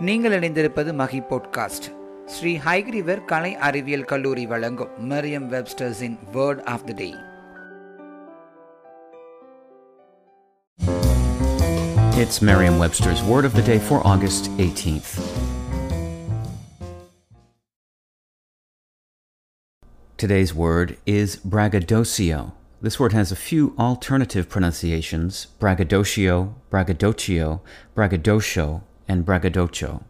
நீங்கள் இணைந்திருப்பது மகி பாட்காஸ்ட் ஸ்ரீ ஹைகிரிவர் கலை அறிவியல் கல்லூரி வழங்கும் Merriam வெப்ஸ்டர்ஸின் word of the day It's Merriam Webster's Word of the Day for August 18th. Today's word is braggadocio. This word has a few alternative pronunciations braggadocio, braggadocio, braggadocio, and braggadocio.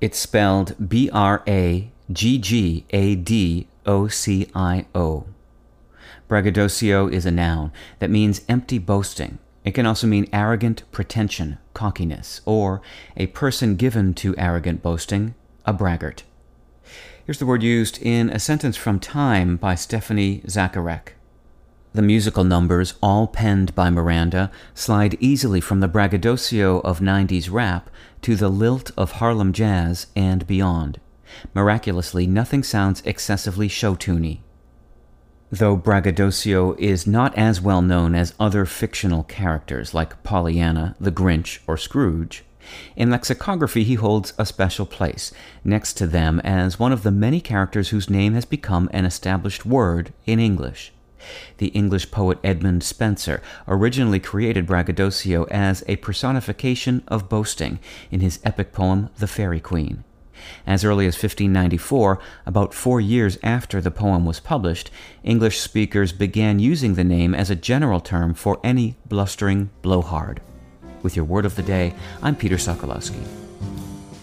It's spelled B R A G G A D O C I O. Braggadocio is a noun that means empty boasting. It can also mean arrogant pretension, cockiness, or a person given to arrogant boasting, a braggart. Here's the word used in a sentence from Time by Stephanie Zacharek. The musical numbers, all penned by Miranda, slide easily from the braggadocio of 90s rap to the lilt of Harlem jazz and beyond. Miraculously, nothing sounds excessively show tuney. Though braggadocio is not as well known as other fictional characters like Pollyanna, the Grinch, or Scrooge, in lexicography he holds a special place next to them as one of the many characters whose name has become an established word in English. The English poet Edmund Spenser originally created braggadocio as a personification of boasting in his epic poem The Faerie Queene. As early as 1594, about four years after the poem was published, English speakers began using the name as a general term for any blustering blowhard. With your word of the day, I'm Peter Sokolowski.